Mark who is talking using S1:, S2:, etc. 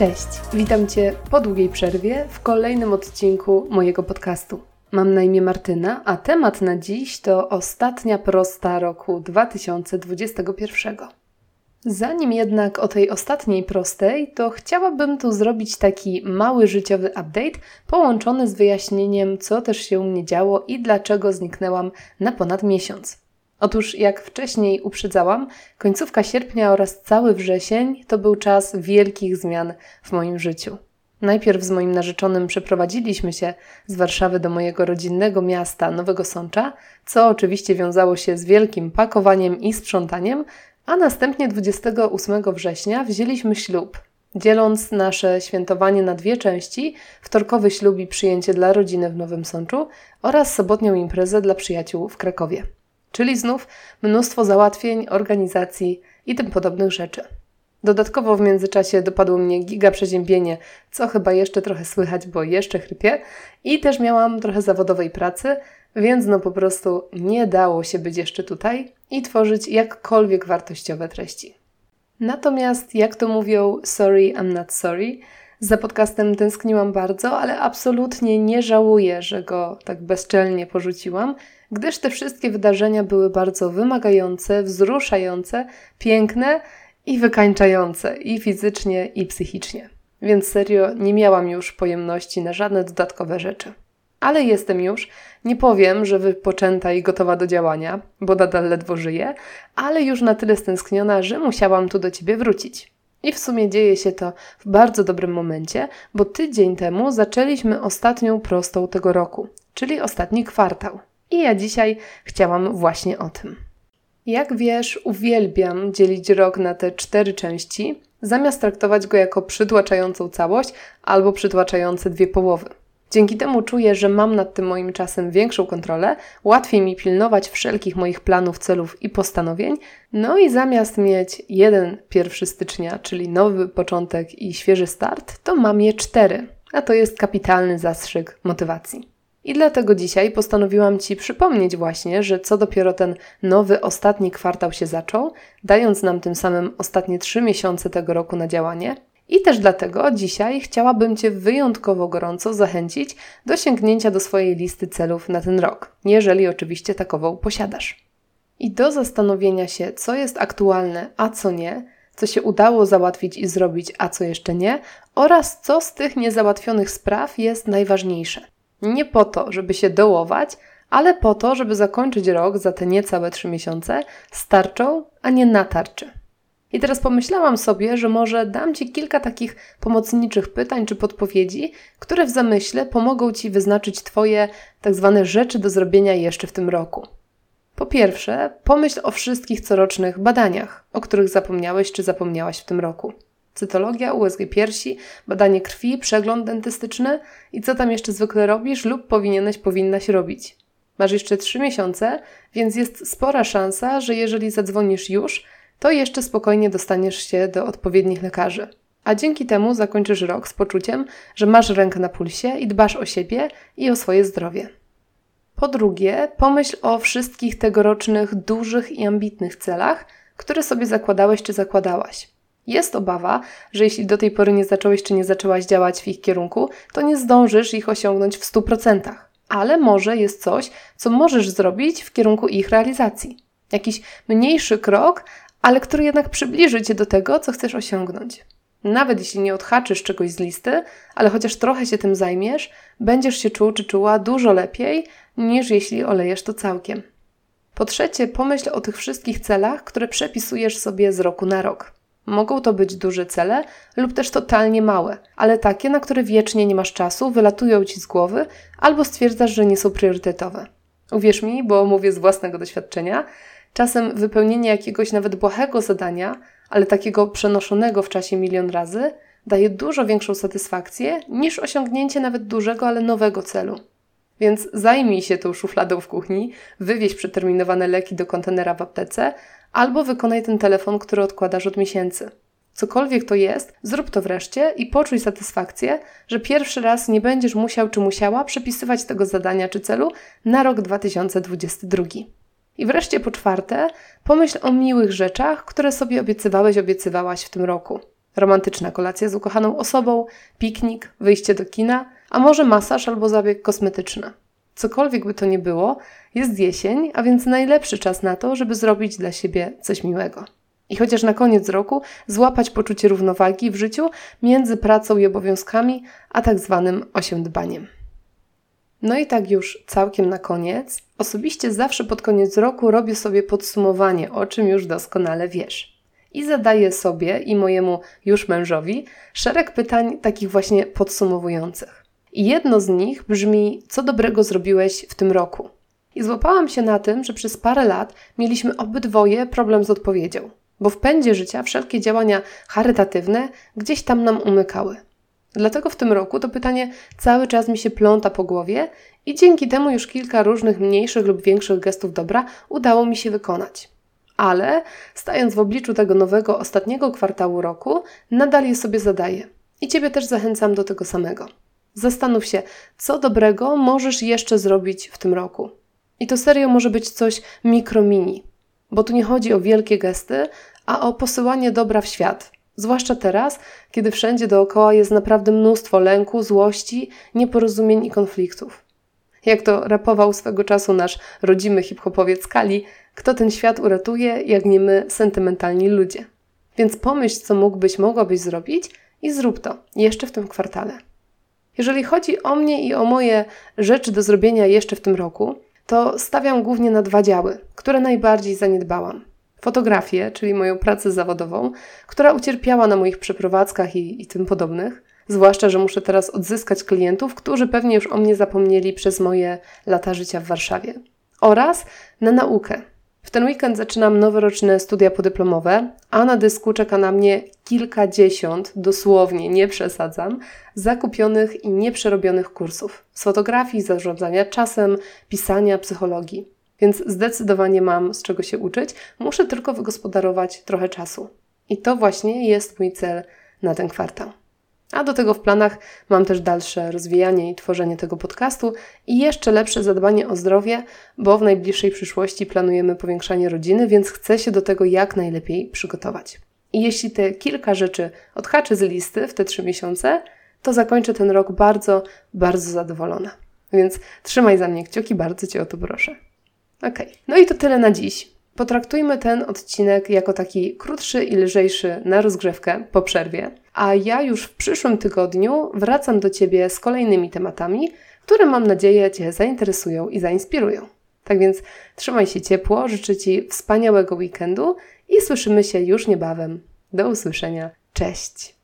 S1: Cześć, witam Cię po długiej przerwie w kolejnym odcinku mojego podcastu. Mam na imię Martyna, a temat na dziś to ostatnia prosta roku 2021. Zanim jednak o tej ostatniej prostej, to chciałabym tu zrobić taki mały życiowy update połączony z wyjaśnieniem, co też się u mnie działo i dlaczego zniknęłam na ponad miesiąc. Otóż, jak wcześniej uprzedzałam, końcówka sierpnia oraz cały wrzesień to był czas wielkich zmian w moim życiu. Najpierw z moim narzeczonym przeprowadziliśmy się z Warszawy do mojego rodzinnego miasta Nowego Sącza, co oczywiście wiązało się z wielkim pakowaniem i sprzątaniem, a następnie 28 września wzięliśmy ślub, dzieląc nasze świętowanie na dwie części: wtorkowy ślub i przyjęcie dla rodziny w Nowym Sączu oraz sobotnią imprezę dla przyjaciół w Krakowie. Czyli znów mnóstwo załatwień, organizacji i tym podobnych rzeczy. Dodatkowo w międzyczasie dopadło mnie giga przeziębienie, co chyba jeszcze trochę słychać, bo jeszcze chrypię. I też miałam trochę zawodowej pracy, więc no po prostu nie dało się być jeszcze tutaj i tworzyć jakkolwiek wartościowe treści. Natomiast, jak to mówią, sorry, I'm not sorry, za podcastem tęskniłam bardzo, ale absolutnie nie żałuję, że go tak bezczelnie porzuciłam, gdyż te wszystkie wydarzenia były bardzo wymagające, wzruszające, piękne i wykańczające i fizycznie, i psychicznie. Więc serio nie miałam już pojemności na żadne dodatkowe rzeczy. Ale jestem już, nie powiem, że wypoczęta i gotowa do działania, bo nadal ledwo żyję, ale już na tyle stęskniona, że musiałam tu do ciebie wrócić. I w sumie dzieje się to w bardzo dobrym momencie, bo tydzień temu zaczęliśmy ostatnią prostą tego roku, czyli ostatni kwartał. I ja dzisiaj chciałam właśnie o tym. Jak wiesz, uwielbiam dzielić rok na te cztery części, zamiast traktować go jako przytłaczającą całość albo przytłaczające dwie połowy. Dzięki temu czuję, że mam nad tym moim czasem większą kontrolę, łatwiej mi pilnować wszelkich moich planów, celów i postanowień. No i zamiast mieć jeden 1 stycznia, czyli nowy początek i świeży start, to mam je cztery. A to jest kapitalny zastrzyk motywacji. I dlatego dzisiaj postanowiłam Ci przypomnieć właśnie, że co dopiero ten nowy, ostatni kwartał się zaczął, dając nam tym samym ostatnie trzy miesiące tego roku na działanie. I też dlatego dzisiaj chciałabym Cię wyjątkowo gorąco zachęcić do sięgnięcia do swojej listy celów na ten rok, jeżeli oczywiście takową posiadasz. I do zastanowienia się, co jest aktualne, a co nie, co się udało załatwić i zrobić, a co jeszcze nie, oraz co z tych niezałatwionych spraw jest najważniejsze. Nie po to, żeby się dołować, ale po to, żeby zakończyć rok za te niecałe trzy miesiące z tarczą, a nie na tarczy. I teraz pomyślałam sobie, że może dam Ci kilka takich pomocniczych pytań czy podpowiedzi, które w zamyśle pomogą Ci wyznaczyć Twoje tak zwane rzeczy do zrobienia jeszcze w tym roku. Po pierwsze, pomyśl o wszystkich corocznych badaniach, o których zapomniałeś czy zapomniałaś w tym roku cytologia, USG piersi, badanie krwi, przegląd dentystyczny i co tam jeszcze zwykle robisz lub powinieneś, powinnaś robić. Masz jeszcze trzy miesiące, więc jest spora szansa, że jeżeli zadzwonisz już, to jeszcze spokojnie dostaniesz się do odpowiednich lekarzy. A dzięki temu zakończysz rok z poczuciem, że masz rękę na pulsie i dbasz o siebie i o swoje zdrowie. Po drugie, pomyśl o wszystkich tegorocznych dużych i ambitnych celach, które sobie zakładałeś czy zakładałaś. Jest obawa, że jeśli do tej pory nie zacząłeś czy nie zaczęłaś działać w ich kierunku, to nie zdążysz ich osiągnąć w 100%. Ale może jest coś, co możesz zrobić w kierunku ich realizacji. Jakiś mniejszy krok, ale który jednak przybliży cię do tego, co chcesz osiągnąć. Nawet jeśli nie odhaczysz czegoś z listy, ale chociaż trochę się tym zajmiesz, będziesz się czuł czy czuła dużo lepiej, niż jeśli olejesz to całkiem. Po trzecie, pomyśl o tych wszystkich celach, które przepisujesz sobie z roku na rok. Mogą to być duże cele lub też totalnie małe, ale takie, na które wiecznie nie masz czasu, wylatują ci z głowy albo stwierdzasz, że nie są priorytetowe. Uwierz mi, bo mówię z własnego doświadczenia, czasem wypełnienie jakiegoś nawet błahego zadania, ale takiego przenoszonego w czasie milion razy, daje dużo większą satysfakcję niż osiągnięcie nawet dużego, ale nowego celu. Więc zajmij się tą szufladą w kuchni, wywieź przeterminowane leki do kontenera w aptece, albo wykonaj ten telefon, który odkładasz od miesięcy. Cokolwiek to jest, zrób to wreszcie i poczuj satysfakcję, że pierwszy raz nie będziesz musiał czy musiała przepisywać tego zadania czy celu na rok 2022. I wreszcie po czwarte, pomyśl o miłych rzeczach, które sobie obiecywałeś, obiecywałaś w tym roku. romantyczna kolacja z ukochaną osobą, piknik, wyjście do kina, a może masaż albo zabieg kosmetyczny. Cokolwiek by to nie było, jest jesień, a więc najlepszy czas na to, żeby zrobić dla siebie coś miłego. I chociaż na koniec roku złapać poczucie równowagi w życiu między pracą i obowiązkami, a tak zwanym osiądbaniem. No i tak już całkiem na koniec, osobiście zawsze pod koniec roku robię sobie podsumowanie, o czym już doskonale wiesz. I zadaję sobie i mojemu już mężowi szereg pytań takich właśnie podsumowujących. I jedno z nich brzmi: Co dobrego zrobiłeś w tym roku? I złapałam się na tym, że przez parę lat mieliśmy obydwoje problem z odpowiedzią, bo w pędzie życia wszelkie działania charytatywne gdzieś tam nam umykały. Dlatego w tym roku to pytanie cały czas mi się pląta po głowie i dzięki temu już kilka różnych mniejszych lub większych gestów dobra udało mi się wykonać. Ale stając w obliczu tego nowego, ostatniego kwartału roku, nadal je sobie zadaję. I Ciebie też zachęcam do tego samego. Zastanów się, co dobrego możesz jeszcze zrobić w tym roku. I to serio może być coś mikro-mini, bo tu nie chodzi o wielkie gesty, a o posyłanie dobra w świat. Zwłaszcza teraz, kiedy wszędzie dookoła jest naprawdę mnóstwo lęku, złości, nieporozumień i konfliktów. Jak to rapował swego czasu nasz rodzimy hip-hopowiec Kali, kto ten świat uratuje, jak nie my, sentymentalni ludzie. Więc pomyśl, co mógłbyś, mogłabyś zrobić i zrób to jeszcze w tym kwartale. Jeżeli chodzi o mnie i o moje rzeczy do zrobienia jeszcze w tym roku, to stawiam głównie na dwa działy, które najbardziej zaniedbałam. Fotografię, czyli moją pracę zawodową, która ucierpiała na moich przeprowadzkach i, i tym podobnych. Zwłaszcza, że muszę teraz odzyskać klientów, którzy pewnie już o mnie zapomnieli przez moje lata życia w Warszawie. Oraz na naukę, w ten weekend zaczynam noworoczne studia podyplomowe, a na dysku czeka na mnie kilkadziesiąt, dosłownie nie przesadzam, zakupionych i nieprzerobionych kursów z fotografii, zarządzania czasem, pisania, psychologii. Więc zdecydowanie mam z czego się uczyć, muszę tylko wygospodarować trochę czasu. I to właśnie jest mój cel na ten kwartał. A do tego w planach mam też dalsze rozwijanie i tworzenie tego podcastu i jeszcze lepsze zadbanie o zdrowie, bo w najbliższej przyszłości planujemy powiększanie rodziny, więc chcę się do tego jak najlepiej przygotować. I jeśli te kilka rzeczy odhaczę z listy w te trzy miesiące, to zakończę ten rok bardzo, bardzo zadowolona. Więc trzymaj za mnie kciuki, bardzo Cię o to proszę. Ok, no i to tyle na dziś. Potraktujmy ten odcinek jako taki krótszy i lżejszy na rozgrzewkę po przerwie, a ja już w przyszłym tygodniu wracam do Ciebie z kolejnymi tematami, które mam nadzieję Cię zainteresują i zainspirują. Tak więc trzymaj się ciepło, życzę Ci wspaniałego weekendu i słyszymy się już niebawem. Do usłyszenia. Cześć!